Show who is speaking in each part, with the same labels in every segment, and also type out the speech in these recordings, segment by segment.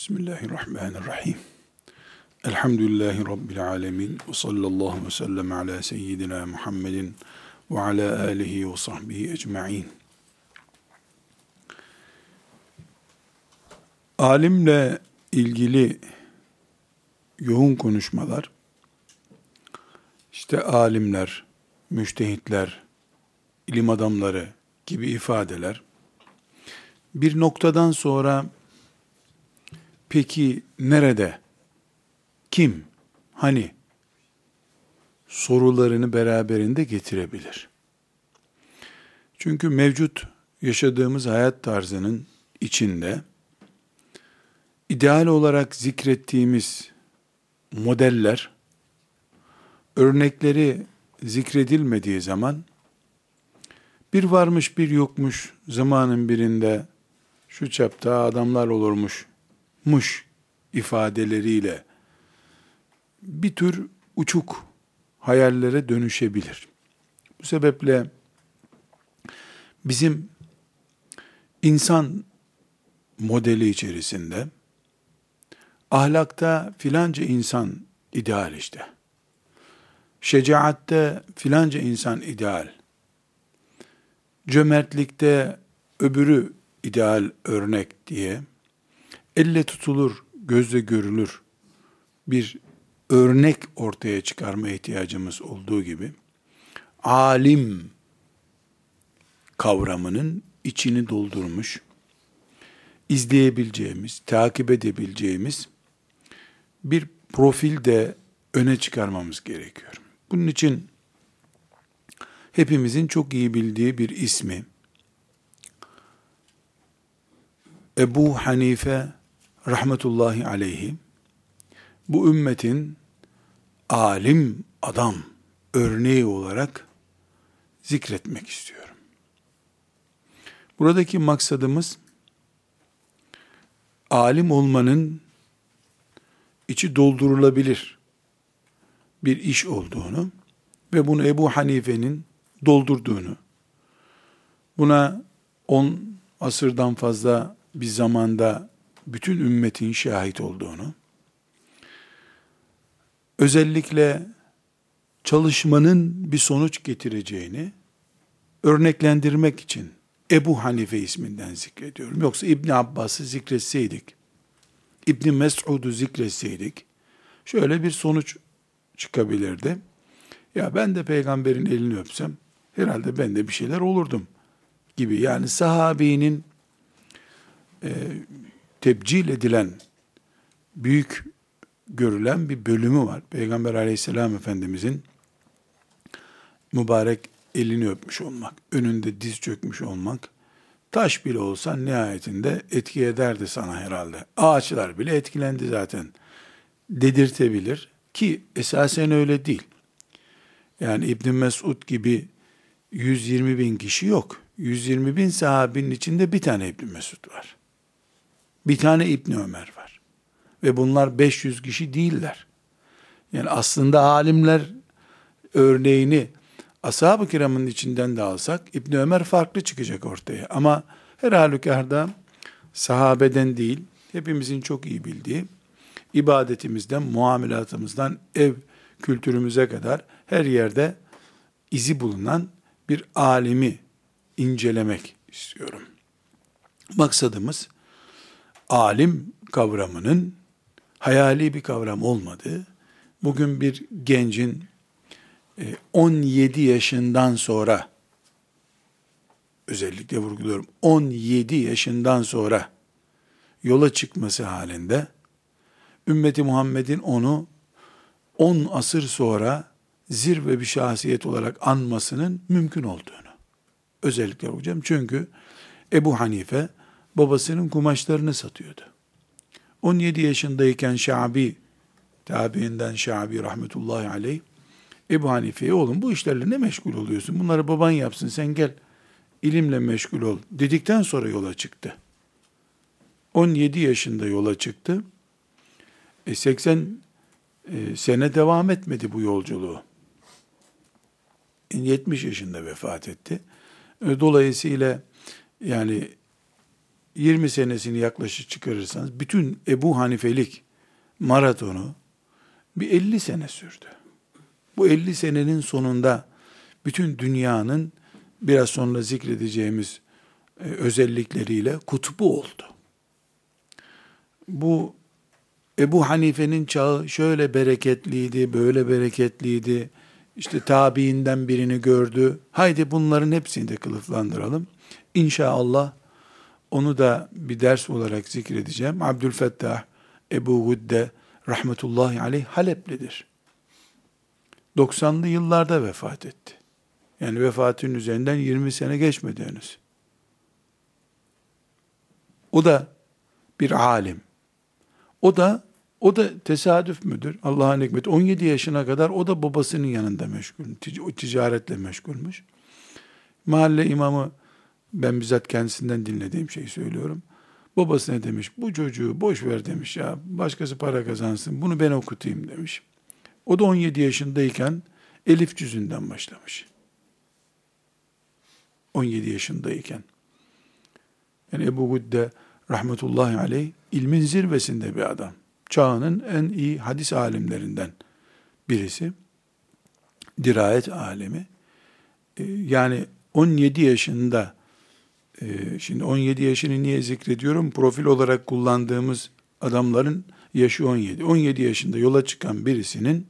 Speaker 1: Bismillahirrahmanirrahim. Elhamdülillahi Rabbil alemin. Ve sallallahu ve sellem ala seyyidina Muhammedin ve ala alihi ve sahbihi ecma'in. Alimle ilgili yoğun konuşmalar, işte alimler, müştehitler, ilim adamları gibi ifadeler, bir noktadan sonra peki nerede, kim, hani? Sorularını beraberinde getirebilir. Çünkü mevcut yaşadığımız hayat tarzının içinde ideal olarak zikrettiğimiz modeller örnekleri zikredilmediği zaman bir varmış bir yokmuş zamanın birinde şu çapta adamlar olurmuş muş ifadeleriyle bir tür uçuk hayallere dönüşebilir. Bu sebeple bizim insan modeli içerisinde ahlakta filanca insan ideal işte. Şecaatte filanca insan ideal. Cömertlikte öbürü ideal örnek diye elle tutulur, gözle görülür bir örnek ortaya çıkarma ihtiyacımız olduğu gibi alim kavramının içini doldurmuş, izleyebileceğimiz, takip edebileceğimiz bir profil de öne çıkarmamız gerekiyor. Bunun için hepimizin çok iyi bildiği bir ismi Ebu Hanife rahmetullahi aleyhi bu ümmetin alim adam örneği olarak zikretmek istiyorum. Buradaki maksadımız alim olmanın içi doldurulabilir bir iş olduğunu ve bunu Ebu Hanife'nin doldurduğunu, buna on asırdan fazla bir zamanda bütün ümmetin şahit olduğunu, özellikle çalışmanın bir sonuç getireceğini örneklendirmek için Ebu Hanife isminden zikrediyorum. Yoksa İbni Abbas'ı zikretseydik, İbni Mes'ud'u zikretseydik, şöyle bir sonuç çıkabilirdi. Ya ben de peygamberin elini öpsem, herhalde ben de bir şeyler olurdum gibi. Yani sahabinin e, tebcil edilen, büyük görülen bir bölümü var. Peygamber aleyhisselam efendimizin mübarek elini öpmüş olmak, önünde diz çökmüş olmak, taş bile olsan nihayetinde etki ederdi sana herhalde. Ağaçlar bile etkilendi zaten dedirtebilir ki esasen öyle değil. Yani İbn Mesud gibi 120 bin kişi yok. 120 bin sahabinin içinde bir tane İbn Mesud var. Bir tane İbni Ömer var. Ve bunlar 500 kişi değiller. Yani aslında alimler örneğini ashab-ı kiramın içinden de alsak İbni Ömer farklı çıkacak ortaya. Ama her halükarda sahabeden değil, hepimizin çok iyi bildiği ibadetimizden, muamelatımızdan, ev kültürümüze kadar her yerde izi bulunan bir alimi incelemek istiyorum. Maksadımız alim kavramının hayali bir kavram olmadığı, bugün bir gencin 17 e, yaşından sonra özellikle vurguluyorum 17 yaşından sonra yola çıkması halinde ümmeti Muhammed'in onu 10 asır sonra zirve bir şahsiyet olarak anmasının mümkün olduğunu özellikle hocam çünkü Ebu Hanife babasının kumaşlarını satıyordu. 17 yaşındayken Şabi, tabiinden Şabi rahmetullahi aleyh, Ebu Hanife'ye oğlum bu işlerle ne meşgul oluyorsun? Bunları baban yapsın sen gel ilimle meşgul ol dedikten sonra yola çıktı. 17 yaşında yola çıktı. E 80 e, sene devam etmedi bu yolculuğu. 70 yaşında vefat etti. E, dolayısıyla yani 20 senesini yaklaşık çıkarırsanız bütün Ebu Hanifelik maratonu bir 50 sene sürdü. Bu 50 senenin sonunda bütün dünyanın biraz sonra zikredeceğimiz e, özellikleriyle kutbu oldu. Bu Ebu Hanife'nin çağı şöyle bereketliydi, böyle bereketliydi. İşte tabiinden birini gördü. Haydi bunların hepsini de kılıflandıralım. İnşallah onu da bir ders olarak zikredeceğim. Abdülfettah Ebu Gudde rahmetullahi aleyh Haleplidir. 90'lı yıllarda vefat etti. Yani vefatının üzerinden 20 sene geçmedi henüz. O da bir alim. O da o da tesadüf müdür? Allah'ın hikmeti. 17 yaşına kadar o da babasının yanında meşgul. Ticaretle meşgulmüş. Mahalle imamı ben bizzat kendisinden dinlediğim şeyi söylüyorum. Babası ne demiş? Bu çocuğu boş ver demiş ya. Başkası para kazansın. Bunu ben okutayım demiş. O da 17 yaşındayken elif cüzünden başlamış. 17 yaşındayken. Yani Ebu Gudde rahmetullahi aleyh ilmin zirvesinde bir adam. Çağının en iyi hadis alimlerinden birisi. Dirayet alemi. Ee, yani 17 yaşında ee, şimdi 17 yaşını niye zikrediyorum? Profil olarak kullandığımız adamların yaşı 17. 17 yaşında yola çıkan birisinin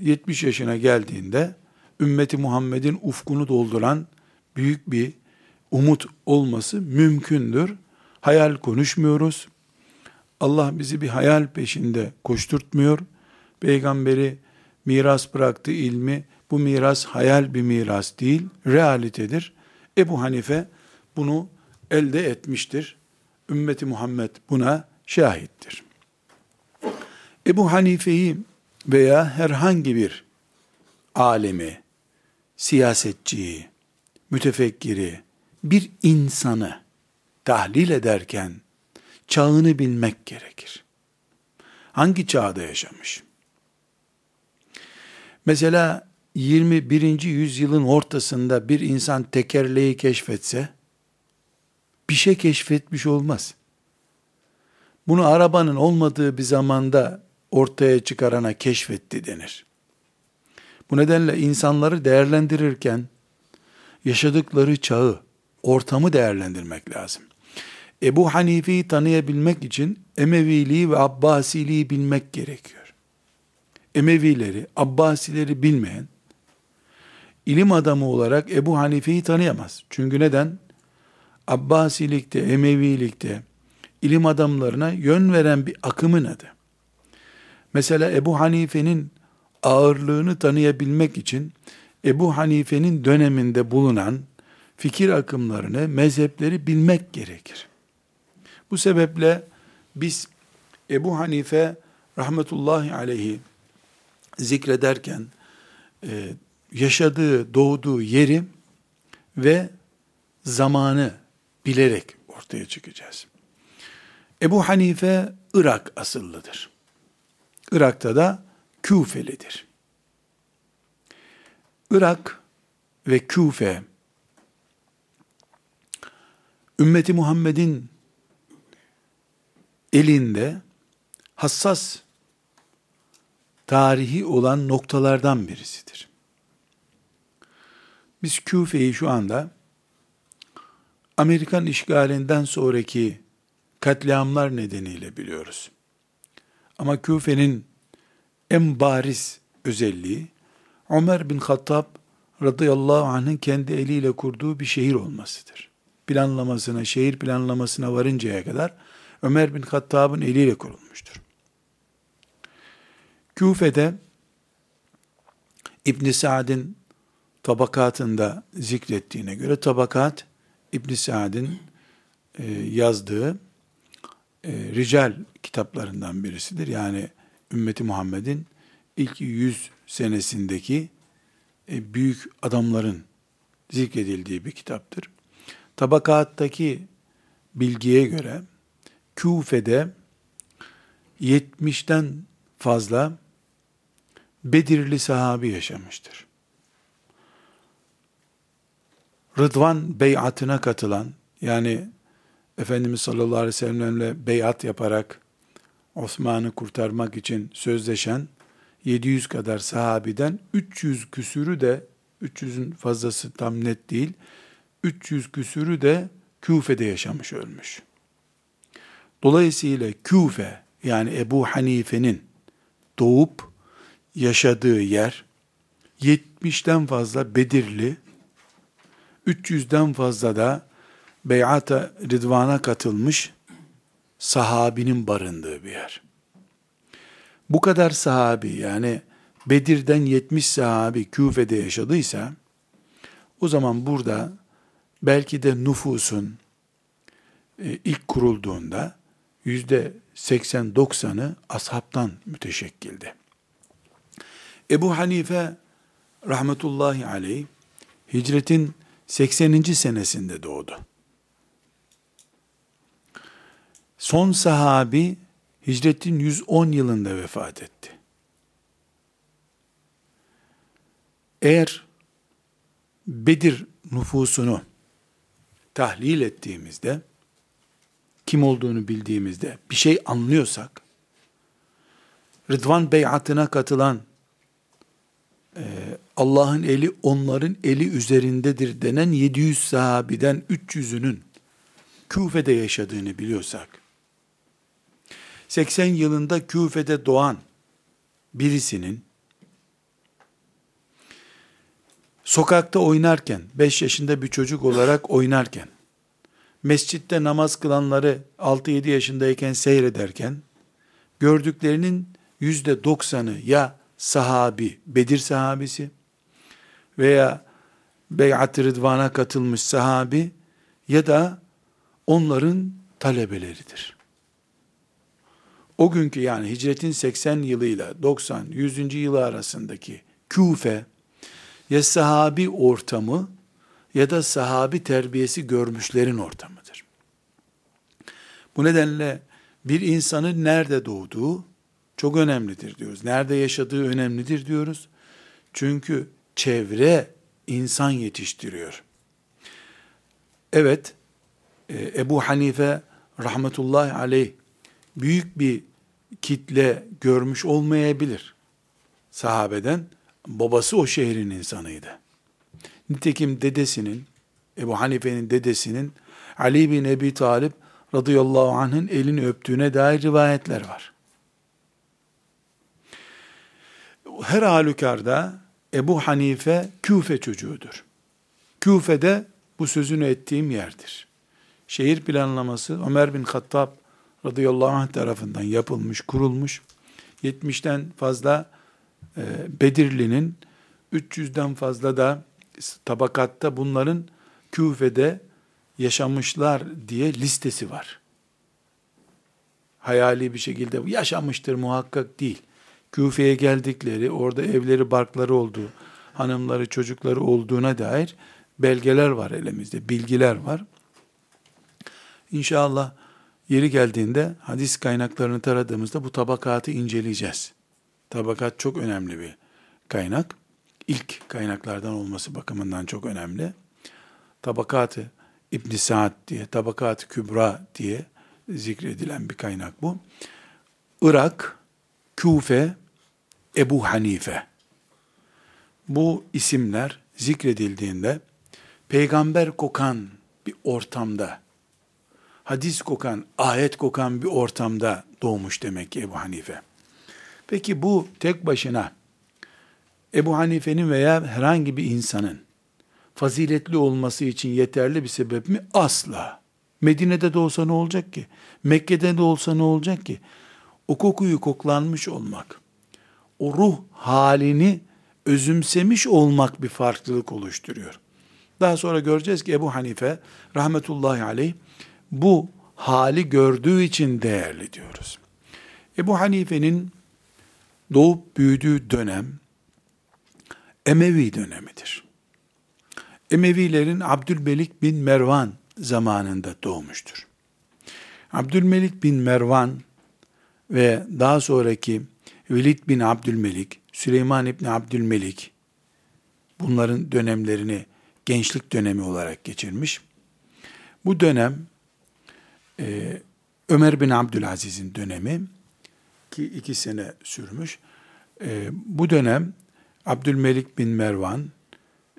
Speaker 1: 70 e, yaşına geldiğinde ümmeti Muhammed'in ufkunu dolduran büyük bir umut olması mümkündür. Hayal konuşmuyoruz. Allah bizi bir hayal peşinde koşturtmuyor. Peygamberi miras bıraktı ilmi. Bu miras hayal bir miras değil, realitedir. Ebu Hanife bunu elde etmiştir. Ümmeti Muhammed buna şahittir. Ebu Hanife'yi veya herhangi bir alemi, siyasetçiyi, mütefekkiri, bir insanı tahlil ederken çağını bilmek gerekir. Hangi çağda yaşamış? Mesela 21. yüzyılın ortasında bir insan tekerleği keşfetse, bir şey keşfetmiş olmaz. Bunu arabanın olmadığı bir zamanda ortaya çıkarana keşfetti denir. Bu nedenle insanları değerlendirirken yaşadıkları çağı, ortamı değerlendirmek lazım. Ebu Hanife'yi tanıyabilmek için Emeviliği ve Abbasiliği bilmek gerekiyor. Emevileri, Abbasileri bilmeyen, ilim adamı olarak Ebu Hanife'yi tanıyamaz. Çünkü neden? Abbasilikte, Emevilikte ilim adamlarına yön veren bir akımın adı. Mesela Ebu Hanife'nin ağırlığını tanıyabilmek için Ebu Hanife'nin döneminde bulunan fikir akımlarını, mezhepleri bilmek gerekir. Bu sebeple biz Ebu Hanife rahmetullahi aleyhi zikrederken e, yaşadığı, doğduğu yeri ve zamanı bilerek ortaya çıkacağız. Ebu Hanife Irak asıllıdır. Irak'ta da Küfelidir. Irak ve Küfe ümmeti Muhammed'in elinde hassas tarihi olan noktalardan birisidir. Biz Küfe'yi şu anda Amerikan işgalinden sonraki katliamlar nedeniyle biliyoruz. Ama Küfe'nin en bariz özelliği Ömer bin Hattab radıyallahu anh'ın kendi eliyle kurduğu bir şehir olmasıdır. Planlamasına, şehir planlamasına varıncaya kadar Ömer bin Hattab'ın eliyle kurulmuştur. Küfe'de İbn Sa'd'in tabakatında zikrettiğine göre tabakat İbn Sa'd'in e, yazdığı e, rical kitaplarından birisidir. Yani ümmeti Muhammed'in ilk 100 senesindeki e, büyük adamların zikredildiği bir kitaptır. Tabakattaki bilgiye göre Küfe'de 70'ten fazla Bedirli sahabi yaşamıştır. Rıdvan beyatına katılan yani Efendimiz sallallahu aleyhi ve sellemle beyat yaparak Osman'ı kurtarmak için sözleşen 700 kadar sahabiden 300 küsürü de 300'ün fazlası tam net değil. 300 küsürü de Küfe'de yaşamış ölmüş. Dolayısıyla Küfe yani Ebu Hanife'nin doğup yaşadığı yer 70'ten fazla Bedirli, 300'den fazla da beyata ridvana katılmış sahabinin barındığı bir yer. Bu kadar sahabi yani Bedir'den 70 sahabi Küfe'de yaşadıysa o zaman burada belki de nüfusun e, ilk kurulduğunda yüzde 80-90'ı ashabtan müteşekkildi. Ebu Hanife rahmetullahi aleyh hicretin 80. senesinde doğdu. Son sahabi hicretin 110 yılında vefat etti. Eğer Bedir nüfusunu tahlil ettiğimizde, kim olduğunu bildiğimizde bir şey anlıyorsak, Rıdvan beyatına katılan e, Allah'ın eli onların eli üzerindedir denen 700 sahabiden 300'ünün Küfe'de yaşadığını biliyorsak, 80 yılında Küfe'de doğan birisinin sokakta oynarken, 5 yaşında bir çocuk olarak oynarken, mescitte namaz kılanları 6-7 yaşındayken seyrederken, gördüklerinin yüzde doksanı ya sahabi, Bedir sahabisi veya Beyat-ı Rıdvan'a katılmış sahabi ya da onların talebeleridir. O günkü yani hicretin 80 yılıyla 90, 100. yılı arasındaki Küfe ya sahabi ortamı ya da sahabi terbiyesi görmüşlerin ortamıdır. Bu nedenle bir insanın nerede doğduğu çok önemlidir diyoruz. Nerede yaşadığı önemlidir diyoruz. Çünkü çevre insan yetiştiriyor. Evet, e, Ebu Hanife rahmetullahi aleyh büyük bir kitle görmüş olmayabilir sahabeden. Babası o şehrin insanıydı. Nitekim dedesinin, Ebu Hanife'nin dedesinin Ali bin Ebi Talip radıyallahu anh'ın elini öptüğüne dair rivayetler var. Her halükarda Ebu Hanife Küfe çocuğudur. Küfe'de bu sözünü ettiğim yerdir. Şehir planlaması Ömer bin Hattab radıyallahu anh tarafından yapılmış, kurulmuş. 70'ten fazla e, Bedirli'nin 300'den fazla da tabakatta bunların Küfe'de yaşamışlar diye listesi var. Hayali bir şekilde yaşamıştır muhakkak değil. Küfe'ye geldikleri, orada evleri, barkları olduğu, hanımları, çocukları olduğuna dair belgeler var elimizde, bilgiler var. İnşallah yeri geldiğinde hadis kaynaklarını taradığımızda bu tabakatı inceleyeceğiz. Tabakat çok önemli bir kaynak. İlk kaynaklardan olması bakımından çok önemli. Tabakatı İbn Saad diye, Tabakat Kübra diye zikredilen bir kaynak bu. Irak, Küfe, Ebu Hanife. Bu isimler zikredildiğinde peygamber kokan bir ortamda, hadis kokan, ayet kokan bir ortamda doğmuş demek ki Ebu Hanife. Peki bu tek başına Ebu Hanife'nin veya herhangi bir insanın faziletli olması için yeterli bir sebep mi? Asla. Medine'de de olsa ne olacak ki? Mekke'de de olsa ne olacak ki? O kokuyu koklanmış olmak, o ruh halini özümsemiş olmak bir farklılık oluşturuyor. Daha sonra göreceğiz ki Ebu Hanife rahmetullahi aleyh bu hali gördüğü için değerli diyoruz. Ebu Hanife'nin doğup büyüdüğü dönem Emevi dönemidir. Emevilerin Abdülmelik bin Mervan zamanında doğmuştur. Abdülmelik bin Mervan ve daha sonraki Velid bin Abdülmelik, Süleyman İbni Abdülmelik bunların dönemlerini gençlik dönemi olarak geçirmiş. Bu dönem e, Ömer bin Abdülaziz'in dönemi ki iki sene sürmüş. E, bu dönem Abdülmelik bin Mervan,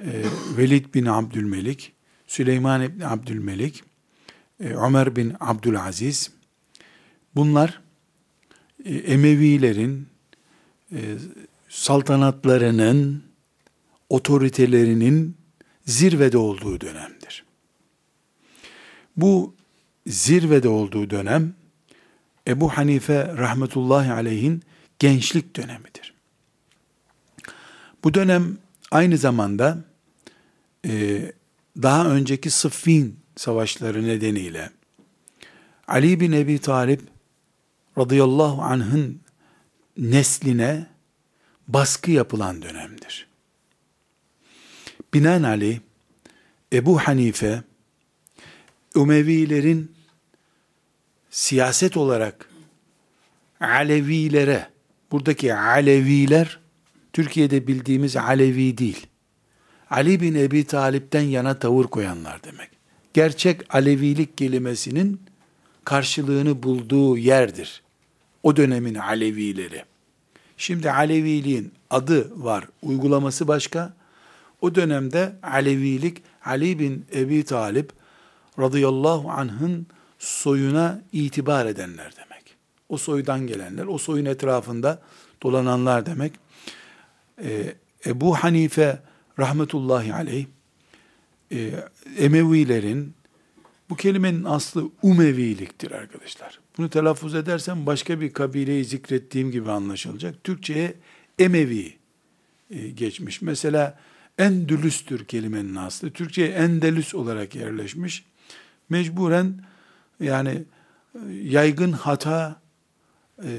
Speaker 1: e, Velid bin Abdülmelik, Süleyman bin Abdülmelik, e, Ömer bin Abdülaziz, bunlar e, Emevilerin e, saltanatlarının, otoritelerinin zirvede olduğu dönemdir. Bu zirvede olduğu dönem Ebu Hanife rahmetullahi aleyhin gençlik dönemidir. Bu dönem aynı zamanda e, daha önceki Sıffin savaşları nedeniyle Ali bin Ebi Talip radıyallahu anh'ın nesline baskı yapılan dönemdir. Binaenaleyh Ebu Hanife Umevilerin siyaset olarak Alevilere, buradaki Aleviler Türkiye'de bildiğimiz Alevi değil. Ali bin Ebi Talip'ten yana tavır koyanlar demek. Gerçek Alevilik kelimesinin karşılığını bulduğu yerdir. O dönemin Alevileri. Şimdi Aleviliğin adı var, uygulaması başka. O dönemde Alevilik Ali bin Ebi Talip radıyallahu anh'ın soyuna itibar edenler demek. O soydan gelenler, o soyun etrafında dolananlar demek. Ee, Ebu Hanife rahmetullahi aleyh e, Emevilerin bu kelimenin aslı Umeviliktir arkadaşlar. Bunu telaffuz edersem başka bir kabileyi zikrettiğim gibi anlaşılacak. Türkçe'ye Emevi e, geçmiş. Mesela Endülüs'tür kelimenin aslı. Türkçe'ye Endelüs olarak yerleşmiş. Mecburen yani e, yaygın hata e,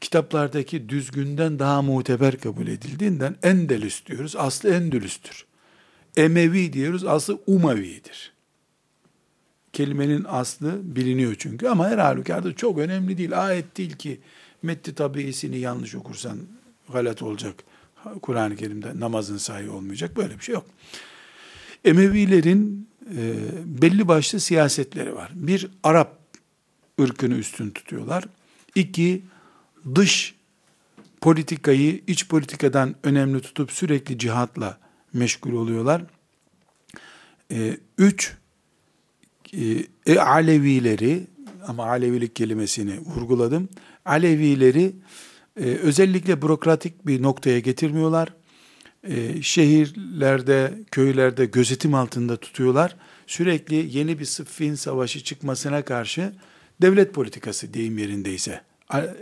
Speaker 1: kitaplardaki düzgünden daha muteber kabul edildiğinden Endelüs diyoruz. Aslı Endülüs'tür. Emevi diyoruz. Aslı Umavi'dir. Kelimenin aslı biliniyor çünkü ama her halükarda çok önemli değil. Ayet değil ki metni tabiisini yanlış okursan galat olacak. Kur'an-ı Kerim'de namazın sahi olmayacak. Böyle bir şey yok. Emevilerin e, belli başlı siyasetleri var. Bir, Arap ırkını üstün tutuyorlar. İki, dış politikayı iç politikadan önemli tutup sürekli cihatla meşgul oluyorlar. E, üç, e, e, Alevileri ama Alevilik kelimesini vurguladım. Alevileri e, özellikle bürokratik bir noktaya getirmiyorlar. E, şehirlerde, köylerde gözetim altında tutuyorlar. Sürekli yeni bir Sıffin savaşı çıkmasına karşı devlet politikası deyim yerindeyse.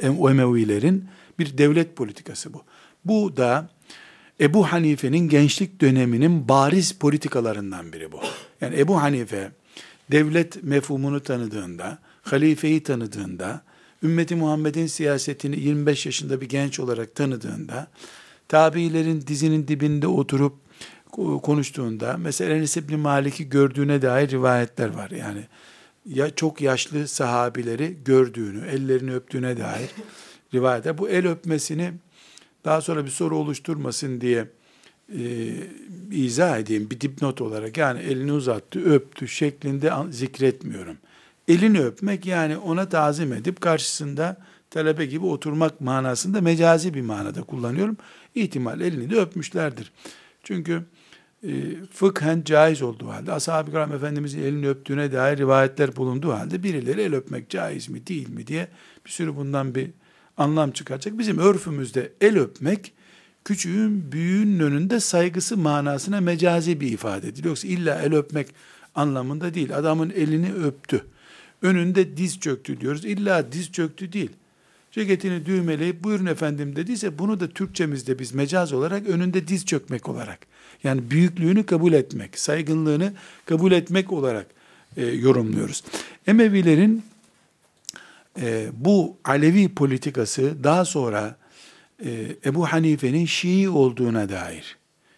Speaker 1: Emevilerin bir devlet politikası bu. Bu da Ebu Hanife'nin gençlik döneminin bariz politikalarından biri bu. Yani Ebu Hanife devlet mefhumunu tanıdığında, halifeyi tanıdığında, ümmeti Muhammed'in siyasetini 25 yaşında bir genç olarak tanıdığında, tabiilerin dizinin dibinde oturup konuştuğunda, mesela Enes İbni Malik'i gördüğüne dair rivayetler var. Yani ya çok yaşlı sahabileri gördüğünü, ellerini öptüğüne dair rivayetler. Bu el öpmesini daha sonra bir soru oluşturmasın diye e, izah edeyim bir dipnot olarak. Yani elini uzattı, öptü şeklinde zikretmiyorum. Elini öpmek yani ona tazim edip karşısında talebe gibi oturmak manasında mecazi bir manada kullanıyorum. İhtimal elini de öpmüşlerdir. Çünkü e, fıkhen caiz olduğu halde, ashab-ı kiram Efendimizin elini öptüğüne dair rivayetler bulunduğu halde birileri el öpmek caiz mi değil mi diye bir sürü bundan bir anlam çıkaracak. Bizim örfümüzde el öpmek, küçüğün büyüğün önünde saygısı manasına mecazi bir ifade ediliyor. Yoksa illa el öpmek anlamında değil. Adamın elini öptü. Önünde diz çöktü diyoruz. İlla diz çöktü değil. Ceketini düğmeleyip buyurun efendim dediyse bunu da Türkçemizde biz mecaz olarak önünde diz çökmek olarak yani büyüklüğünü kabul etmek, saygınlığını kabul etmek olarak e, yorumluyoruz. Emevilerin e, bu Alevi politikası daha sonra Ebu Hanife'nin Şii olduğuna dair,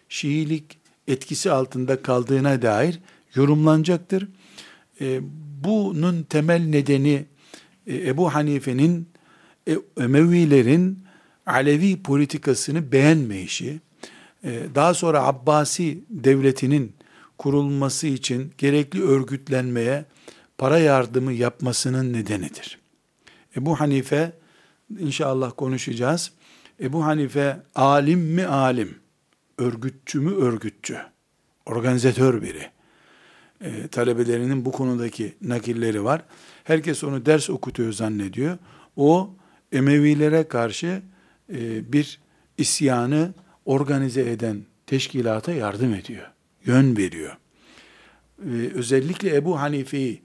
Speaker 1: Şiilik etkisi altında kaldığına dair yorumlanacaktır. E, bunun temel nedeni e, Ebu Hanife'nin e, Emevilerin Alevi politikasını beğenmeyişi, e, daha sonra Abbasi devletinin kurulması için gerekli örgütlenmeye para yardımı yapmasının nedenidir. Ebu Hanife, inşallah konuşacağız. Ebu Hanife alim mi alim, örgütçü mü örgütçü, organizatör biri. E, talebelerinin bu konudaki nakilleri var. Herkes onu ders okutuyor zannediyor. O Emevilere karşı e, bir isyanı organize eden teşkilata yardım ediyor. Yön veriyor. E, özellikle Ebu Hanife'yi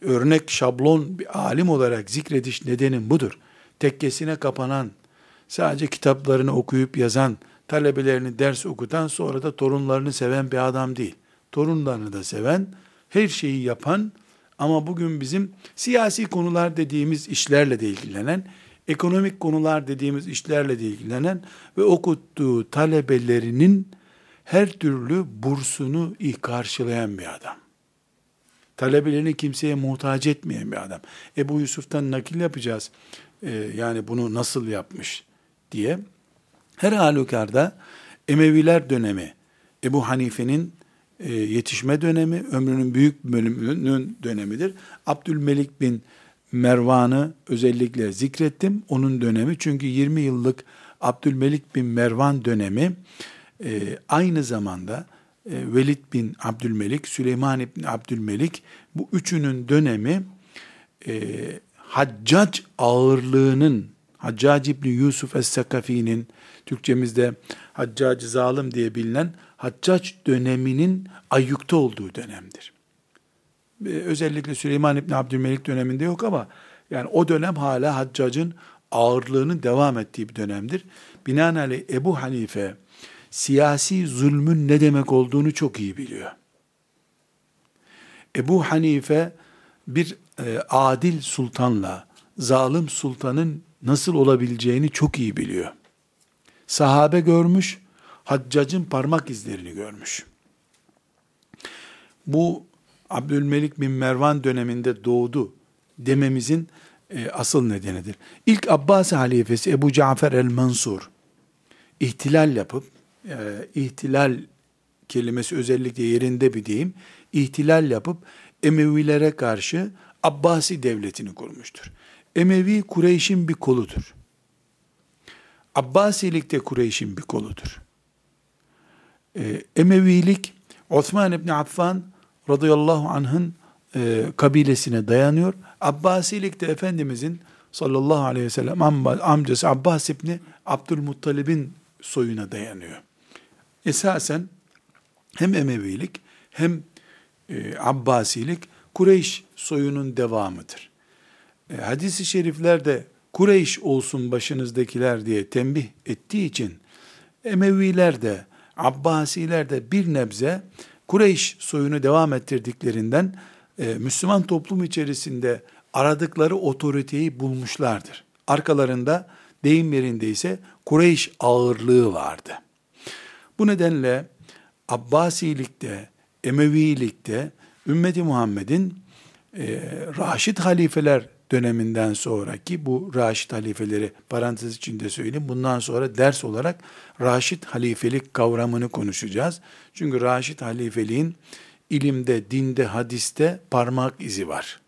Speaker 1: örnek şablon bir alim olarak zikrediş nedenin budur. Tekkesine kapanan, sadece kitaplarını okuyup yazan, talebelerini ders okutan, sonra da torunlarını seven bir adam değil. Torunlarını da seven, her şeyi yapan ama bugün bizim siyasi konular dediğimiz işlerle de ilgilenen, ekonomik konular dediğimiz işlerle de ilgilenen ve okuttuğu talebelerinin her türlü bursunu karşılayan bir adam. Talebelerini kimseye muhtaç etmeyen bir adam. Ebu Yusuf'tan nakil yapacağız. Ee, yani bunu nasıl yapmış diye. Her halükarda Emeviler dönemi, Ebu Hanife'nin e, yetişme dönemi, ömrünün büyük bölümünün dönemidir. Abdülmelik bin Mervan'ı özellikle zikrettim. Onun dönemi çünkü 20 yıllık Abdülmelik bin Mervan dönemi e, aynı zamanda e, Velid bin Abdülmelik, Süleyman bin Abdülmelik bu üçünün dönemi e, Haccac ağırlığının Haccac İbni Yusuf Es-Sakafi'nin Türkçemizde Haccac zalim diye bilinen Haccac döneminin ayyukta olduğu dönemdir. Ee, özellikle Süleyman İbni Abdülmelik döneminde yok ama yani o dönem hala Haccac'ın ağırlığının devam ettiği bir dönemdir. Binaenaleyh Ebu Hanife siyasi zulmün ne demek olduğunu çok iyi biliyor. Ebu Hanife bir e, adil sultanla zalim sultanın nasıl olabileceğini çok iyi biliyor. Sahabe görmüş, Haccac'ın parmak izlerini görmüş. Bu Abdülmelik bin Mervan döneminde doğdu dememizin e, asıl nedenidir. İlk Abbas halifesi Ebu Cafer el-Mansur ihtilal yapıp, e, ihtilal kelimesi özellikle yerinde bir deyim, ihtilal yapıp Emevilere karşı Abbasi devletini kurmuştur. Emevi Kureyş'in bir koludur. Abbasilik de Kureyş'in bir koludur. Ee, Emevilik Osman İbni Affan radıyallahu anh'ın e, kabilesine dayanıyor. Abbasilik de Efendimizin sallallahu aleyhi ve sellem amcası Abbas İbni Abdülmuttalib'in soyuna dayanıyor. Esasen hem Emevilik hem e, Abbasilik Kureyş soyunun devamıdır. E, hadis-i şeriflerde Kureyş olsun başınızdakiler diye tembih ettiği için Emeviler de Abbasiler de bir nebze Kureyş soyunu devam ettirdiklerinden e, Müslüman toplum içerisinde aradıkları otoriteyi bulmuşlardır. Arkalarında deyim yerinde ise Kureyş ağırlığı vardı. Bu nedenle Abbasilikte, Emevilikte ümmeti Muhammed'in e, Raşid halifeler döneminden sonraki bu Raşid halifeleri parantez içinde söyleyeyim. Bundan sonra ders olarak Raşid halifelik kavramını konuşacağız. Çünkü Raşid halifeliğin ilimde, dinde, hadiste parmak izi var.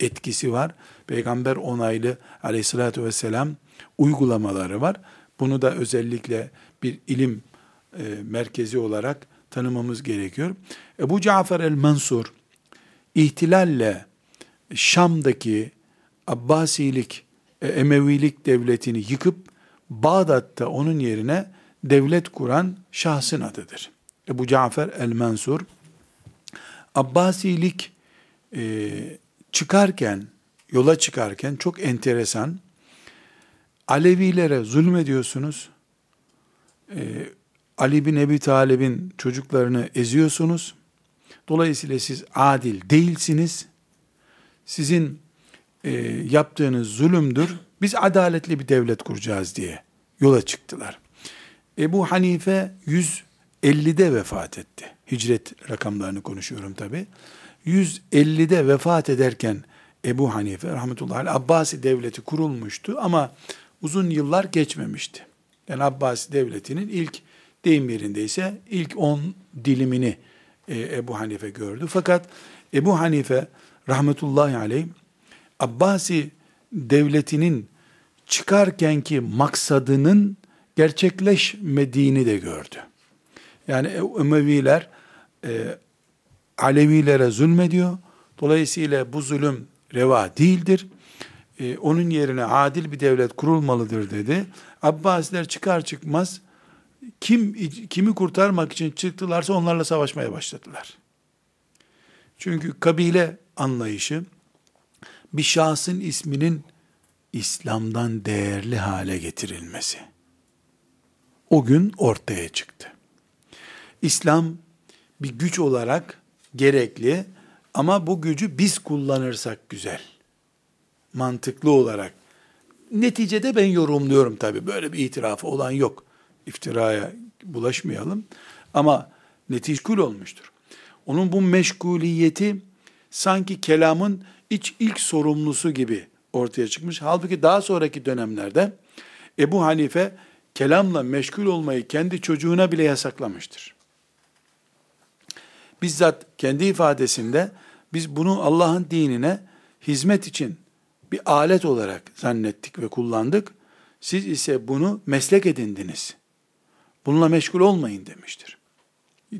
Speaker 1: Etkisi var. Peygamber onaylı aleyhissalatü vesselam uygulamaları var. Bunu da özellikle bir ilim e, merkezi olarak tanımamız gerekiyor. Ebu Cafer el-Mansur ihtilalle Şam'daki Abbasilik, e, Emevilik devletini yıkıp Bağdat'ta onun yerine devlet kuran şahsın adıdır. Ebu Cafer el-Mansur Abbasilik e, çıkarken, yola çıkarken çok enteresan Alevilere zulmediyorsunuz. E, Ali bin Ebi Talib'in çocuklarını eziyorsunuz. Dolayısıyla siz adil değilsiniz. Sizin e, yaptığınız zulümdür. Biz adaletli bir devlet kuracağız diye yola çıktılar. Ebu Hanife 150'de vefat etti. Hicret rakamlarını konuşuyorum tabi. 150'de vefat ederken Ebu Hanife rahmetullahi Abbasi devleti kurulmuştu ama uzun yıllar geçmemişti. Yani Abbasi devletinin ilk deyim yerindeyse ilk 10 dilimini e, Ebu Hanife gördü. Fakat Ebu Hanife rahmetullahi aleyh Abbasi devletinin çıkarkenki maksadının gerçekleşmediğini de gördü. Yani Emeviler e, Alevilere zulmediyor. Dolayısıyla bu zulüm reva değildir. E, onun yerine adil bir devlet kurulmalıdır dedi. Abbasiler çıkar çıkmaz kim kimi kurtarmak için çıktılarsa onlarla savaşmaya başladılar. Çünkü kabile anlayışı bir şahsın isminin İslam'dan değerli hale getirilmesi. O gün ortaya çıktı. İslam bir güç olarak gerekli ama bu gücü biz kullanırsak güzel. Mantıklı olarak. Neticede ben yorumluyorum tabi. Böyle bir itirafı olan yok. İftiraya bulaşmayalım. Ama netickul olmuştur. Onun bu meşguliyeti sanki kelamın iç ilk sorumlusu gibi ortaya çıkmış. Halbuki daha sonraki dönemlerde Ebu Hanife kelamla meşgul olmayı kendi çocuğuna bile yasaklamıştır. Bizzat kendi ifadesinde biz bunu Allah'ın dinine hizmet için bir alet olarak zannettik ve kullandık. Siz ise bunu meslek edindiniz. Bununla meşgul olmayın demiştir.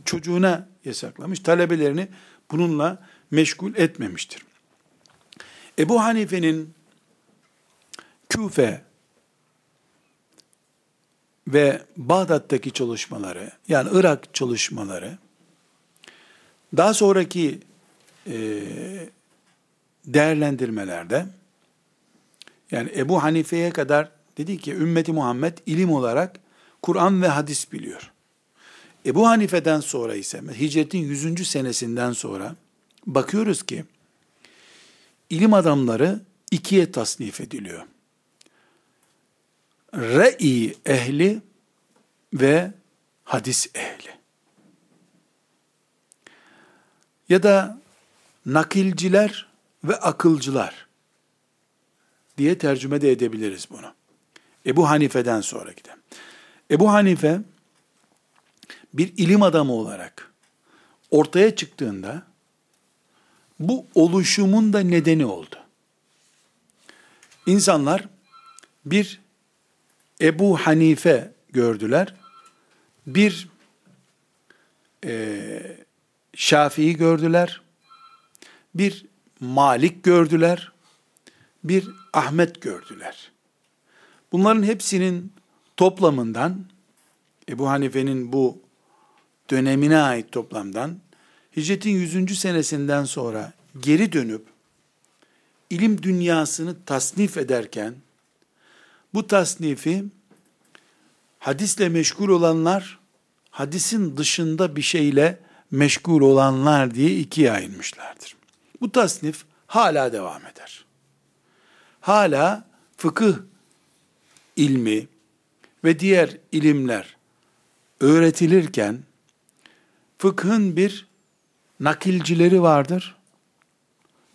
Speaker 1: Çocuğuna yasaklamış, talebelerini bununla meşgul etmemiştir. Ebu Hanife'nin Küfe ve Bağdat'taki çalışmaları, yani Irak çalışmaları, daha sonraki e, değerlendirmelerde, yani Ebu Hanife'ye kadar dedi ki ümmeti Muhammed ilim olarak Kur'an ve hadis biliyor. Ebu Hanife'den sonra ise hicretin 100. senesinden sonra bakıyoruz ki ilim adamları ikiye tasnif ediliyor. Re'i ehli ve hadis ehli. Ya da nakilciler ve akılcılar diye tercüme de edebiliriz bunu. Ebu Hanife'den sonra giden. Ebu Hanife bir ilim adamı olarak ortaya çıktığında bu oluşumun da nedeni oldu. İnsanlar bir Ebu Hanife gördüler, bir e, Şafii gördüler, bir Malik gördüler, bir Ahmet gördüler. Bunların hepsinin toplamından, Ebu Hanife'nin bu dönemine ait toplamdan, hicretin 100. senesinden sonra geri dönüp, ilim dünyasını tasnif ederken, bu tasnifi hadisle meşgul olanlar, hadisin dışında bir şeyle meşgul olanlar diye ikiye ayrılmışlardır. Bu tasnif hala devam eder. Hala fıkıh ilmi ve diğer ilimler öğretilirken fıkhın bir nakilcileri vardır.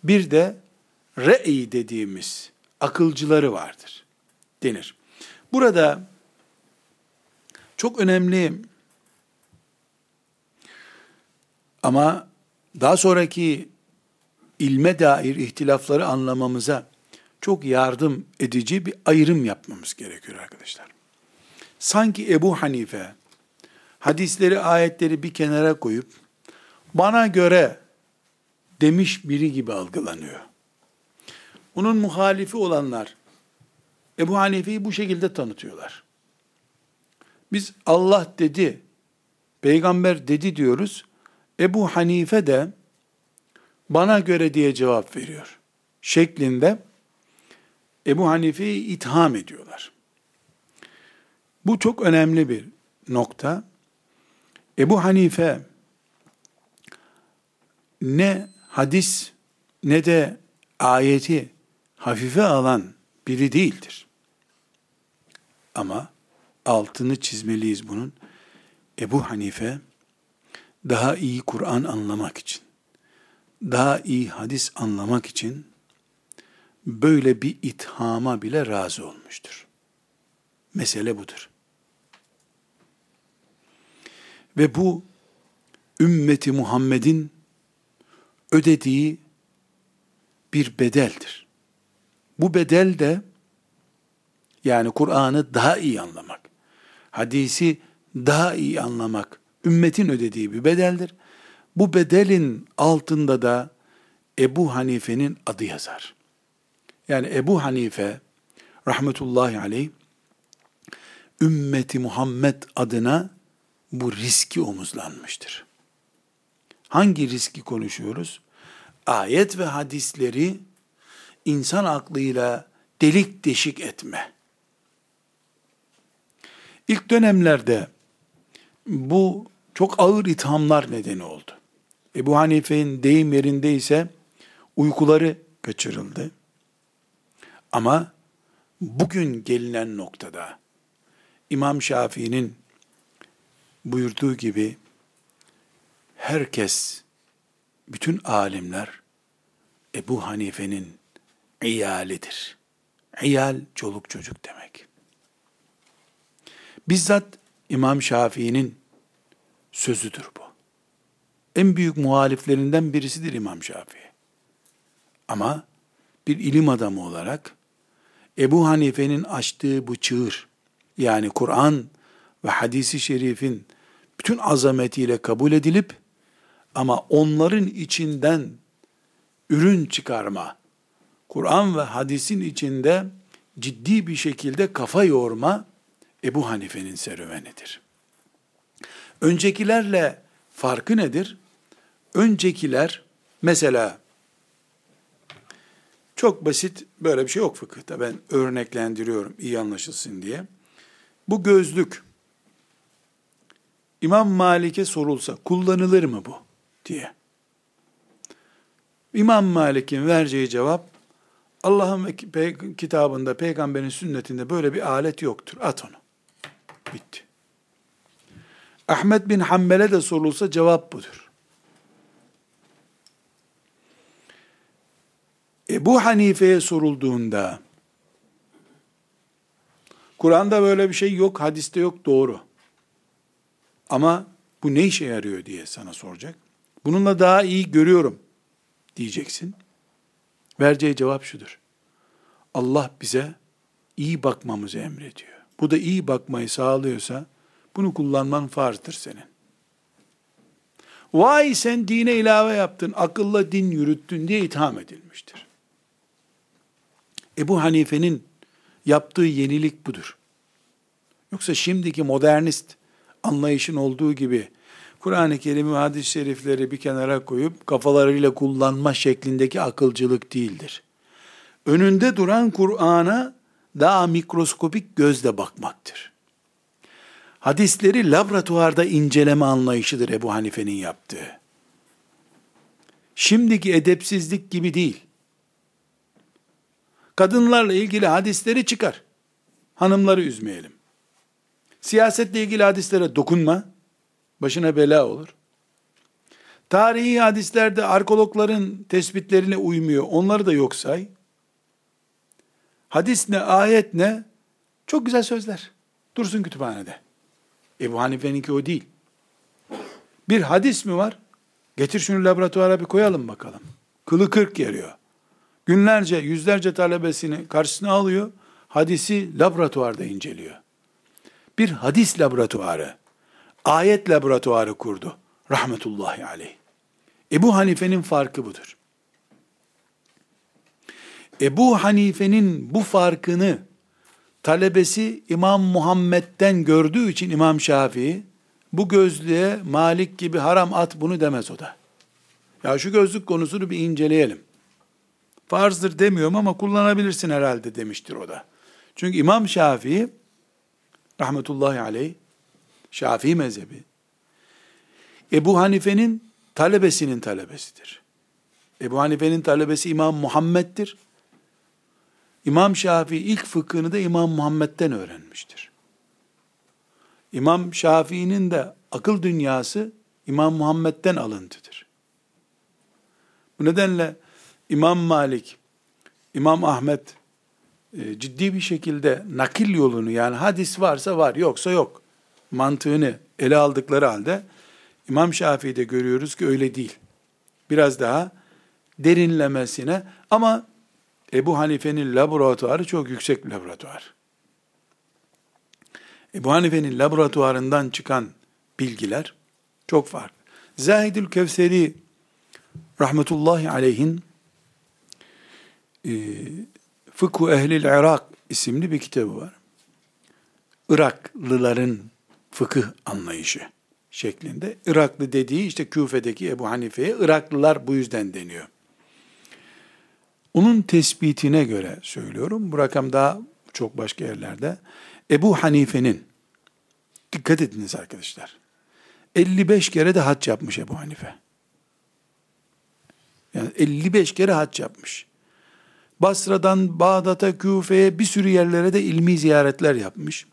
Speaker 1: Bir de re'i dediğimiz akılcıları vardır denir. Burada çok önemli ama daha sonraki ilme dair ihtilafları anlamamıza çok yardım edici bir ayrım yapmamız gerekiyor arkadaşlar. Sanki Ebu Hanife hadisleri, ayetleri bir kenara koyup bana göre demiş biri gibi algılanıyor. Onun muhalifi olanlar Ebu Hanife'yi bu şekilde tanıtıyorlar. Biz Allah dedi, peygamber dedi diyoruz. Ebu Hanife de bana göre diye cevap veriyor. Şeklinde Ebu Hanife'yi itham ediyorlar. Bu çok önemli bir nokta. Ebu Hanife ne hadis ne de ayeti hafife alan biri değildir. Ama altını çizmeliyiz bunun. Ebu Hanife daha iyi Kur'an anlamak için, daha iyi hadis anlamak için böyle bir ithama bile razı olmuştur. Mesele budur. Ve bu ümmeti Muhammed'in ödediği bir bedeldir. Bu bedel de yani Kur'an'ı daha iyi anlamak, hadisi daha iyi anlamak, ümmetin ödediği bir bedeldir. Bu bedelin altında da Ebu Hanife'nin adı yazar. Yani Ebu Hanife rahmetullahi aleyh ümmeti Muhammed adına bu riski omuzlanmıştır. Hangi riski konuşuyoruz? Ayet ve hadisleri insan aklıyla delik deşik etme. İlk dönemlerde bu çok ağır ithamlar nedeni oldu. Ebu Hanife'nin deyim yerinde ise uykuları kaçırıldı. Ama bugün gelinen noktada İmam Şafii'nin buyurduğu gibi herkes, bütün alimler Ebu Hanife'nin iyalidir. İyal çoluk çocuk demek. Bizzat İmam Şafii'nin sözüdür bu. En büyük muhaliflerinden birisidir İmam Şafii. Ama bir ilim adamı olarak Ebu Hanife'nin açtığı bu çığır, yani Kur'an ve hadisi şerifin bütün azametiyle kabul edilip, ama onların içinden ürün çıkarma, Kur'an ve hadisin içinde ciddi bir şekilde kafa yorma, Ebu Hanife'nin serüvenidir. Öncekilerle farkı nedir? Öncekiler, mesela çok basit böyle bir şey yok fıkıhta. Ben örneklendiriyorum iyi anlaşılsın diye. Bu gözlük İmam Malik'e sorulsa kullanılır mı bu diye. İmam Malik'in vereceği cevap Allah'ın kitabında, peygamberin sünnetinde böyle bir alet yoktur. At onu. Bitti. Ahmet bin Hanbel'e de sorulsa cevap budur. Ebu Hanife'ye sorulduğunda Kur'an'da böyle bir şey yok, hadiste yok doğru. Ama bu ne işe yarıyor diye sana soracak. Bununla daha iyi görüyorum diyeceksin. Vereceği cevap şudur. Allah bize iyi bakmamızı emrediyor. Bu da iyi bakmayı sağlıyorsa bunu kullanman farzdır senin. Vay sen dine ilave yaptın, akılla din yürüttün diye itham edilmiştir. Ebu Hanife'nin yaptığı yenilik budur. Yoksa şimdiki modernist anlayışın olduğu gibi Kur'an-ı Kerim hadis-i şerifleri bir kenara koyup kafalarıyla kullanma şeklindeki akılcılık değildir. Önünde duran Kur'an'a daha mikroskopik gözle bakmaktır. Hadisleri laboratuvarda inceleme anlayışıdır Ebu Hanife'nin yaptığı. Şimdiki edepsizlik gibi değil. Kadınlarla ilgili hadisleri çıkar. Hanımları üzmeyelim. Siyasetle ilgili hadislere dokunma. Başına bela olur. Tarihi hadislerde arkeologların tespitlerine uymuyor. Onları da yok say. Hadis ne, ayet ne? Çok güzel sözler. Dursun kütüphanede. Ebu Hanife'ninki o değil. Bir hadis mi var? Getir şunu laboratuvara bir koyalım bakalım. Kılı kırk geliyor. Günlerce, yüzlerce talebesini karşısına alıyor. Hadisi laboratuvarda inceliyor. Bir hadis laboratuvarı, ayet laboratuvarı kurdu. Rahmetullahi aleyh. Ebu Hanife'nin farkı budur. Ebu Hanife'nin bu farkını talebesi İmam Muhammed'den gördüğü için İmam Şafii bu gözlüğe Malik gibi haram at bunu demez o da. Ya şu gözlük konusunu bir inceleyelim. Farzdır demiyorum ama kullanabilirsin herhalde demiştir o da. Çünkü İmam Şafii rahmetullahi aleyh Şafii mezhebi Ebu Hanife'nin talebesinin talebesidir. Ebu Hanife'nin talebesi İmam Muhammed'dir. İmam Şafii ilk fıkhını da İmam Muhammed'den öğrenmiştir. İmam Şafii'nin de akıl dünyası İmam Muhammed'den alıntıdır. Bu nedenle İmam Malik, İmam Ahmet e, ciddi bir şekilde nakil yolunu yani hadis varsa var yoksa yok mantığını ele aldıkları halde İmam Şafii'de görüyoruz ki öyle değil. Biraz daha derinlemesine ama Ebu Hanife'nin laboratuvarı çok yüksek bir laboratuvar. Ebu Hanife'nin laboratuvarından çıkan bilgiler çok farklı. Zahidül Kevseri rahmetullahi aleyhin e, Fıkhu Ehlil Irak isimli bir kitabı var. Iraklıların fıkıh anlayışı şeklinde. Iraklı dediği işte Küfe'deki Ebu Hanife'ye Iraklılar bu yüzden deniyor. Onun tespitine göre söylüyorum. Bu rakam daha çok başka yerlerde. Ebu Hanife'nin dikkat ediniz arkadaşlar. 55 kere de hac yapmış Ebu Hanife. Yani 55 kere hac yapmış. Basra'dan Bağdat'a, Küfe'ye bir sürü yerlere de ilmi ziyaretler yapmış.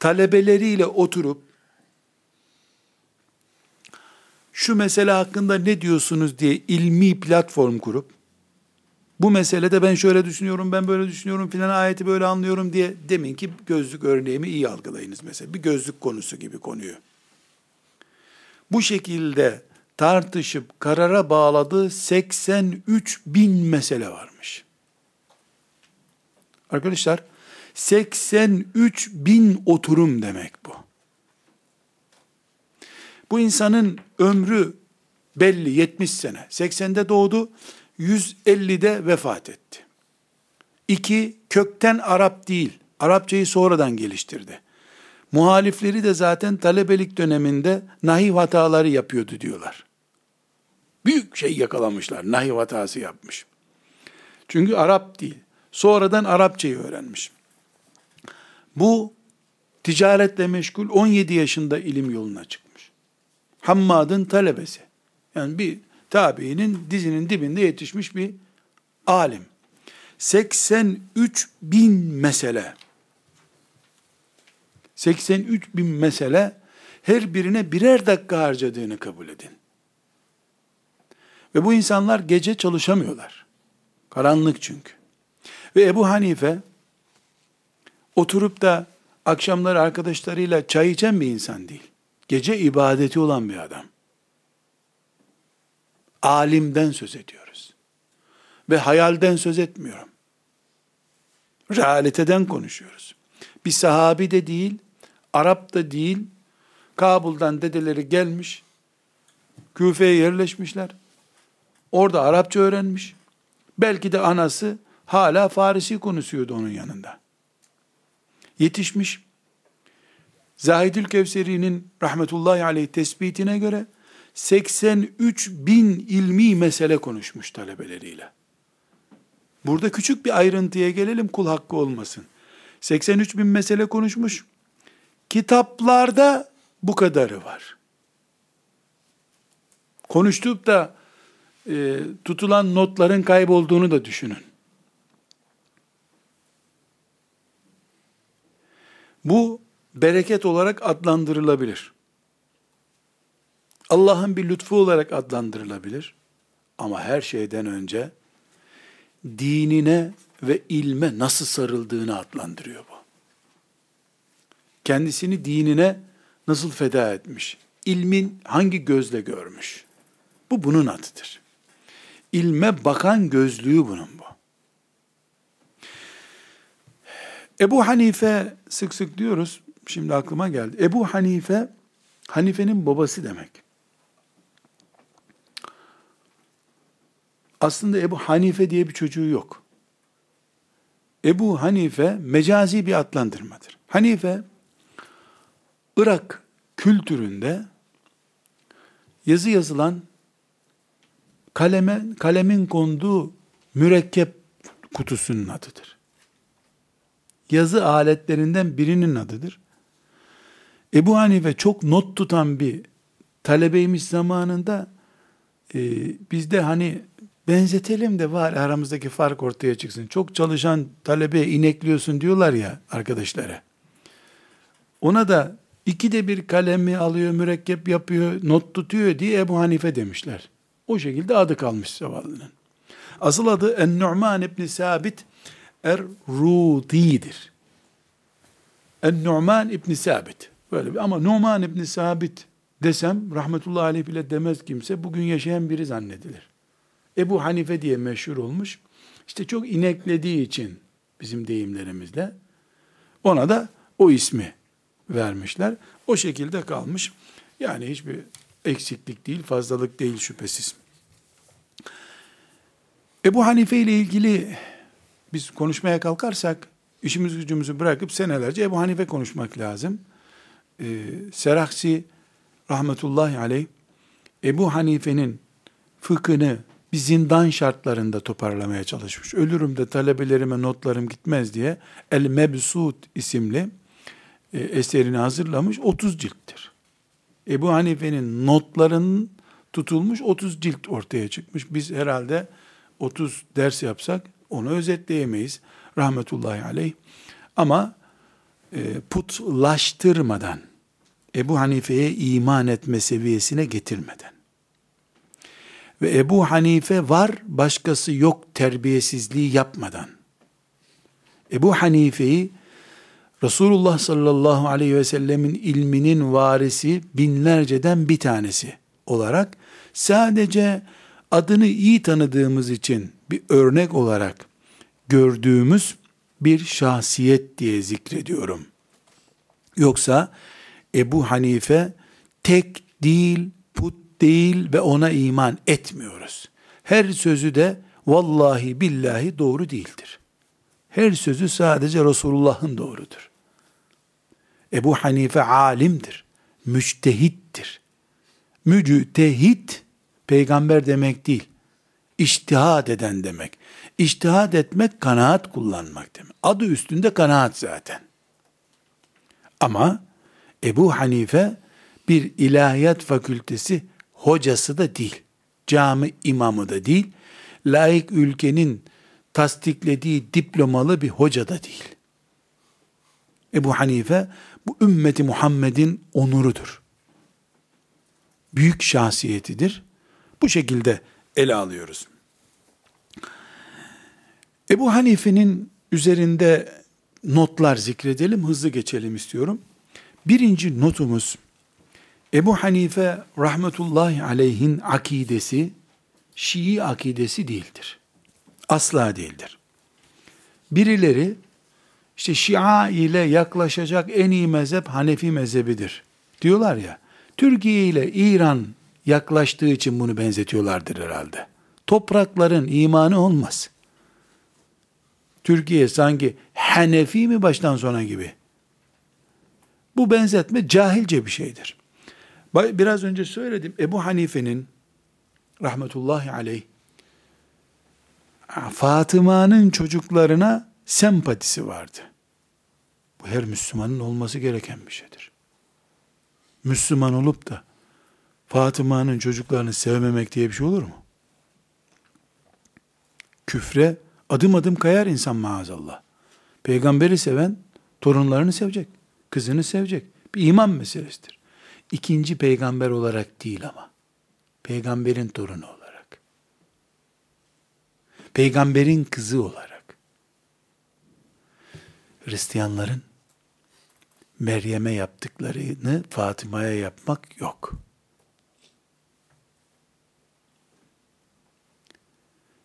Speaker 1: Talebeleriyle oturup şu mesele hakkında ne diyorsunuz diye ilmi platform kurup bu meselede ben şöyle düşünüyorum, ben böyle düşünüyorum filan ayeti böyle anlıyorum diye demin ki gözlük örneğimi iyi algılayınız mesela. Bir gözlük konusu gibi konuyu. Bu şekilde tartışıp karara bağladığı 83 bin mesele varmış. Arkadaşlar 83 bin oturum demek bu. Bu insanın ömrü belli 70 sene. 80'de doğdu, 150'de vefat etti. İki, kökten Arap değil. Arapçayı sonradan geliştirdi. Muhalifleri de zaten talebelik döneminde nahiv hataları yapıyordu diyorlar. Büyük şey yakalamışlar. Nahiv hatası yapmış. Çünkü Arap değil. Sonradan Arapçayı öğrenmiş. Bu ticaretle meşgul 17 yaşında ilim yoluna çıkmış. Hammad'ın talebesi. Yani bir tabiinin dizinin dibinde yetişmiş bir alim. 83 bin mesele. 83 bin mesele her birine birer dakika harcadığını kabul edin. Ve bu insanlar gece çalışamıyorlar. Karanlık çünkü. Ve Ebu Hanife oturup da akşamları arkadaşlarıyla çay içen bir insan değil. Gece ibadeti olan bir adam. Alimden söz ediyoruz. Ve hayalden söz etmiyorum. Realiteden konuşuyoruz. Bir sahabi de değil, Arap da değil, Kabul'dan dedeleri gelmiş, Küfe'ye yerleşmişler. Orada Arapça öğrenmiş. Belki de anası hala Farisi konuşuyordu onun yanında. Yetişmiş. Zahidül Kevseri'nin rahmetullahi aleyh tespitine göre 83 bin ilmi mesele konuşmuş talebeleriyle. Burada küçük bir ayrıntıya gelelim kul hakkı olmasın. 83 bin mesele konuşmuş. Kitaplarda bu kadarı var. Konuştuğup da e, tutulan notların kaybolduğunu da düşünün. Bu bereket olarak adlandırılabilir. Allah'ın bir lütfu olarak adlandırılabilir. Ama her şeyden önce dinine ve ilme nasıl sarıldığını adlandırıyor bu. Kendisini dinine nasıl feda etmiş? İlmin hangi gözle görmüş? Bu bunun adıdır. İlme bakan gözlüğü bunun bu. Ebu Hanife sık sık diyoruz, şimdi aklıma geldi. Ebu Hanife, Hanife'nin babası demek. Aslında Ebu Hanife diye bir çocuğu yok. Ebu Hanife mecazi bir adlandırmadır. Hanife, Irak kültüründe yazı yazılan kaleme, kalemin konduğu mürekkep kutusunun adıdır. Yazı aletlerinden birinin adıdır. Ebu Hanife çok not tutan bir talebeymiş zamanında e, bizde hani benzetelim de var aramızdaki fark ortaya çıksın. Çok çalışan talebe inekliyorsun diyorlar ya arkadaşlara. Ona da ikide bir kalemi alıyor, mürekkep yapıyor, not tutuyor diye Ebu Hanife demişler. O şekilde adı kalmış zavallının. Asıl adı En-Nu'man ibn Sabit Er-Rudi'dir. En-Nu'man ibn Sabit. Böyle bir, ama Nu'man ibn Sabit desem rahmetullahi aleyh bile demez kimse bugün yaşayan biri zannedilir. Ebu Hanife diye meşhur olmuş. İşte çok ineklediği için bizim deyimlerimizle ona da o ismi vermişler. O şekilde kalmış. Yani hiçbir eksiklik değil, fazlalık değil şüphesiz. Ebu Hanife ile ilgili biz konuşmaya kalkarsak işimiz gücümüzü bırakıp senelerce Ebu Hanife konuşmak lazım. Ee, Seraksi rahmetullahi aleyh Ebu Hanife'nin fıkhını bir zindan şartlarında toparlamaya çalışmış. Ölürüm de talebelerime notlarım gitmez diye El Mebsut isimli e, eserini hazırlamış 30 cilttir. Ebu Hanife'nin notların tutulmuş 30 cilt ortaya çıkmış. Biz herhalde 30 ders yapsak onu özetleyemeyiz. Rahmetullahi aleyh. Ama e, putlaştırmadan, Ebu Hanife'ye iman etme seviyesine getirmeden ve Ebu Hanife var, başkası yok terbiyesizliği yapmadan, Ebu Hanife'yi Resulullah sallallahu aleyhi ve sellemin ilminin varisi binlerceden bir tanesi olarak sadece adını iyi tanıdığımız için bir örnek olarak gördüğümüz bir şahsiyet diye zikrediyorum. Yoksa Ebu Hanife tek değil, put değil ve ona iman etmiyoruz. Her sözü de vallahi billahi doğru değildir. Her sözü sadece Resulullah'ın doğrudur. Ebu Hanife alimdir, müçtehittir. Müctehit peygamber demek değil. İçtihad eden demek. İçtihad etmek kanaat kullanmak demek. Adı üstünde kanaat zaten. Ama Ebu Hanife bir ilahiyat fakültesi hocası da değil. Cami imamı da değil. Laik ülkenin tasdiklediği diplomalı bir hoca da değil. Ebu Hanife bu ümmeti Muhammed'in onurudur. Büyük şahsiyetidir. Bu şekilde ele alıyoruz. Ebu Hanife'nin üzerinde notlar zikredelim, hızlı geçelim istiyorum. Birinci notumuz, Ebu Hanife rahmetullahi aleyhin akidesi, Şii akidesi değildir. Asla değildir. Birileri, işte Şia ile yaklaşacak en iyi mezhep Hanefi mezhebidir. Diyorlar ya, Türkiye ile İran yaklaştığı için bunu benzetiyorlardır herhalde. Toprakların imanı olmaz. Türkiye sanki Hanefi mi baştan sona gibi. Bu benzetme cahilce bir şeydir. Biraz önce söyledim. Ebu Hanife'nin rahmetullahi aleyh Fatıma'nın çocuklarına sempatisi vardı. Bu her Müslümanın olması gereken bir şeydir. Müslüman olup da Fatıma'nın çocuklarını sevmemek diye bir şey olur mu? Küfre adım adım kayar insan maazallah. Peygamberi seven torunlarını sevecek, kızını sevecek. Bir iman meselesidir. İkinci peygamber olarak değil ama. Peygamberin torunu olarak. Peygamberin kızı olarak. Hristiyanların Meryem'e yaptıklarını Fatıma'ya yapmak yok.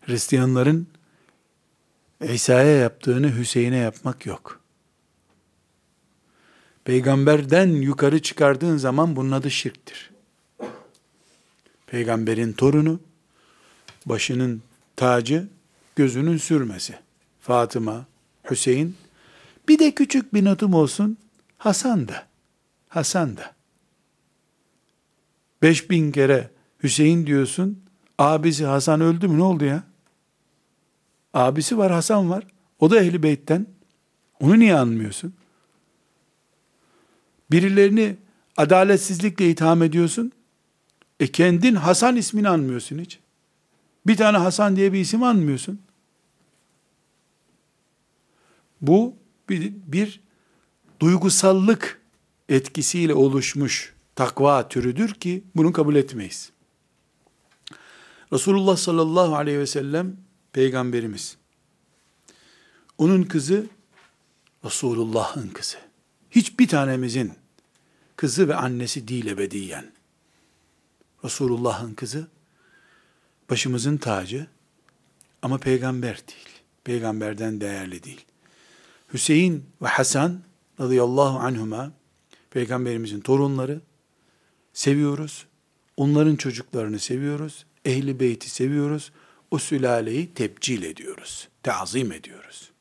Speaker 1: Hristiyanların İsa'ya yaptığını Hüseyin'e yapmak yok. Peygamberden yukarı çıkardığın zaman bunun adı şirktir. Peygamberin torunu, başının tacı, gözünün sürmesi. Fatıma, Hüseyin. Bir de küçük bir notum olsun. Hasan da. Hasan da. Beş bin kere Hüseyin diyorsun. Abisi Hasan öldü mü ne oldu ya? Abisi var Hasan var. O da ehli beytten. Onu niye anmıyorsun? Birilerini adaletsizlikle itham ediyorsun. E kendin Hasan ismini anmıyorsun hiç. Bir tane Hasan diye bir isim anmıyorsun. Bu bir, bir duygusallık etkisiyle oluşmuş takva türüdür ki bunu kabul etmeyiz. Resulullah sallallahu aleyhi ve sellem peygamberimiz. Onun kızı Resulullah'ın kızı. Hiçbir tanemizin kızı ve annesi değil ebediyen. Resulullah'ın kızı başımızın tacı ama peygamber değil. Peygamberden değerli değil. Hüseyin ve Hasan radıyallahu anhuma peygamberimizin torunları seviyoruz. Onların çocuklarını seviyoruz. Ehli beyti seviyoruz. O sülaleyi tebcil ediyoruz. Teazim ediyoruz.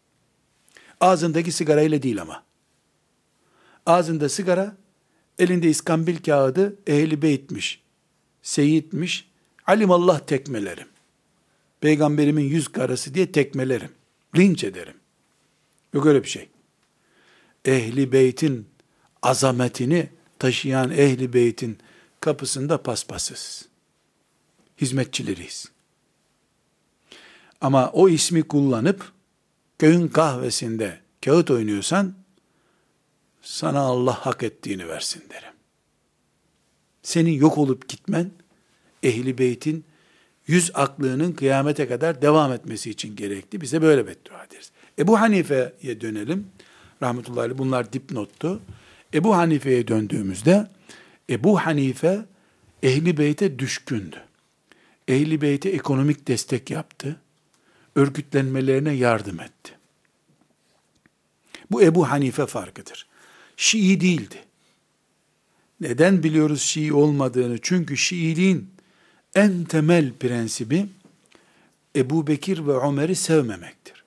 Speaker 1: Ağzındaki sigarayla değil ama. Ağzında sigara, elinde iskambil kağıdı ehli beytmiş, seyitmiş, alimallah tekmelerim. Peygamberimin yüz karası diye tekmelerim. Linç ederim. Yok öyle bir şey. Ehli beytin azametini taşıyan ehli beytin kapısında paspasız. Hizmetçileriyiz. Ama o ismi kullanıp köyün kahvesinde kağıt oynuyorsan sana Allah hak ettiğini versin derim. Senin yok olup gitmen ehli beytin yüz aklının kıyamete kadar devam etmesi için gerekli. Bize böyle beddua ederiz. Ebu Hanife'ye dönelim. Rahmetullahi bunlar dipnottu. Ebu Hanife'ye döndüğümüzde Ebu Hanife ehli beyte düşkündü. Ehli beyte ekonomik destek yaptı. Örgütlenmelerine yardım etti. Bu Ebu Hanife farkıdır. Şii değildi. Neden biliyoruz Şii olmadığını? Çünkü Şiiliğin en temel prensibi Ebu Bekir ve Ömer'i sevmemektir.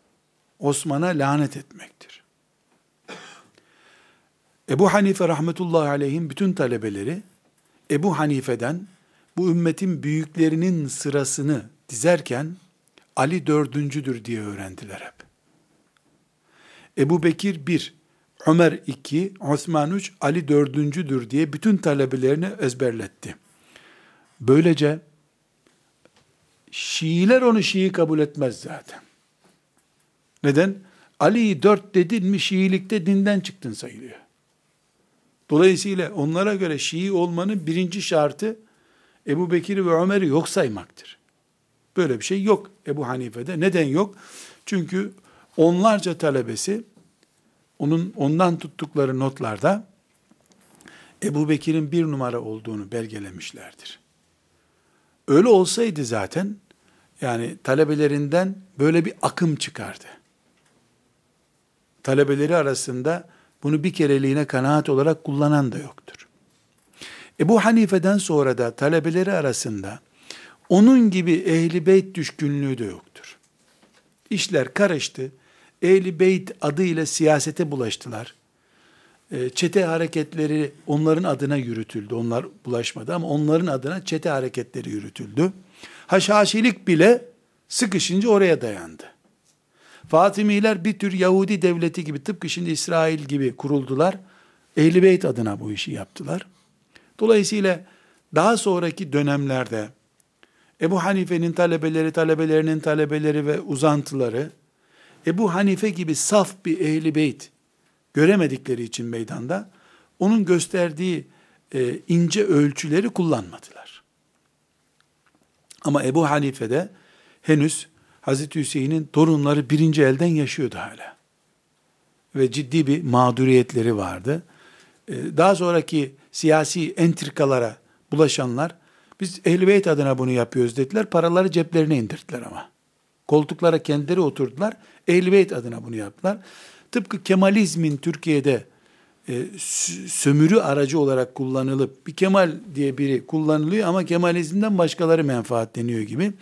Speaker 1: Osman'a lanet etmektir. Ebu Hanife rahmetullahi aleyhin bütün talebeleri Ebu Hanife'den bu ümmetin büyüklerinin sırasını dizerken Ali dördüncüdür diye öğrendiler hep. Ebu Bekir bir, Ömer iki, Osman üç, Ali dördüncüdür diye bütün talebelerini ezberletti. Böylece Şiiler onu Şii kabul etmez zaten. Neden? Ali'yi dört dedin mi Şiilikte dinden çıktın sayılıyor. Dolayısıyla onlara göre Şii olmanın birinci şartı Ebu Bekir ve Ömer'i yok saymaktır. Böyle bir şey yok Ebu Hanife'de. Neden yok? Çünkü onlarca talebesi onun ondan tuttukları notlarda Ebu Bekir'in bir numara olduğunu belgelemişlerdir. Öyle olsaydı zaten yani talebelerinden böyle bir akım çıkardı. Talebeleri arasında bunu bir kereliğine kanaat olarak kullanan da yoktur. Ebu Hanife'den sonra da talebeleri arasında onun gibi ehli beyt düşkünlüğü de yoktur. İşler karıştı. Ehli beyt adıyla siyasete bulaştılar. Ee, çete hareketleri onların adına yürütüldü. Onlar bulaşmadı ama onların adına çete hareketleri yürütüldü. Haşhaşilik bile sıkışınca oraya dayandı. Fatimiler bir tür Yahudi devleti gibi tıpkı şimdi İsrail gibi kuruldular. Ehli Beyt adına bu işi yaptılar. Dolayısıyla daha sonraki dönemlerde Ebu Hanife'nin talebeleri, talebelerinin talebeleri ve uzantıları Ebu Hanife gibi saf bir ehli beyt göremedikleri için meydanda onun gösterdiği e, ince ölçüleri kullanmadılar. Ama Ebu Hanife'de henüz Hazreti Hüseyin'in torunları birinci elden yaşıyordu hala. Ve ciddi bir mağduriyetleri vardı. E, daha sonraki siyasi entrikalara bulaşanlar, biz ehl adına bunu yapıyoruz dediler, paraları ceplerine indirdiler ama. Koltuklara kendileri oturdular, ehl adına bunu yaptılar. Tıpkı Kemalizmin Türkiye'de e, sömürü aracı olarak kullanılıp bir Kemal diye biri kullanılıyor ama Kemalizmden başkaları menfaatleniyor gibi.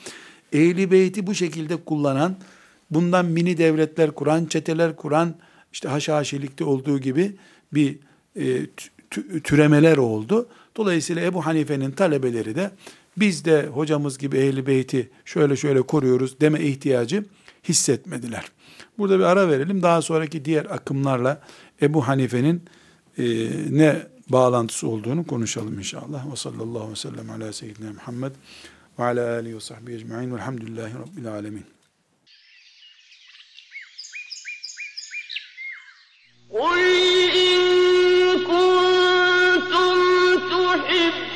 Speaker 1: Ehli bu şekilde kullanan, bundan mini devletler kuran, çeteler kuran, işte haşhaşilikte olduğu gibi bir e, türemeler oldu. Dolayısıyla Ebu Hanife'nin talebeleri de biz de hocamız gibi Ehli Beyt'i şöyle şöyle koruyoruz deme ihtiyacı hissetmediler. Burada bir ara verelim. Daha sonraki diğer akımlarla Ebu Hanife'nin e, ne bağlantısı olduğunu konuşalım inşallah. Ve sallallahu aleyhi ve sellem ala seyyidina Muhammed ve ala alihi ve sahbihi ecma'in velhamdülillahi rabbil alemin. Oy! الدين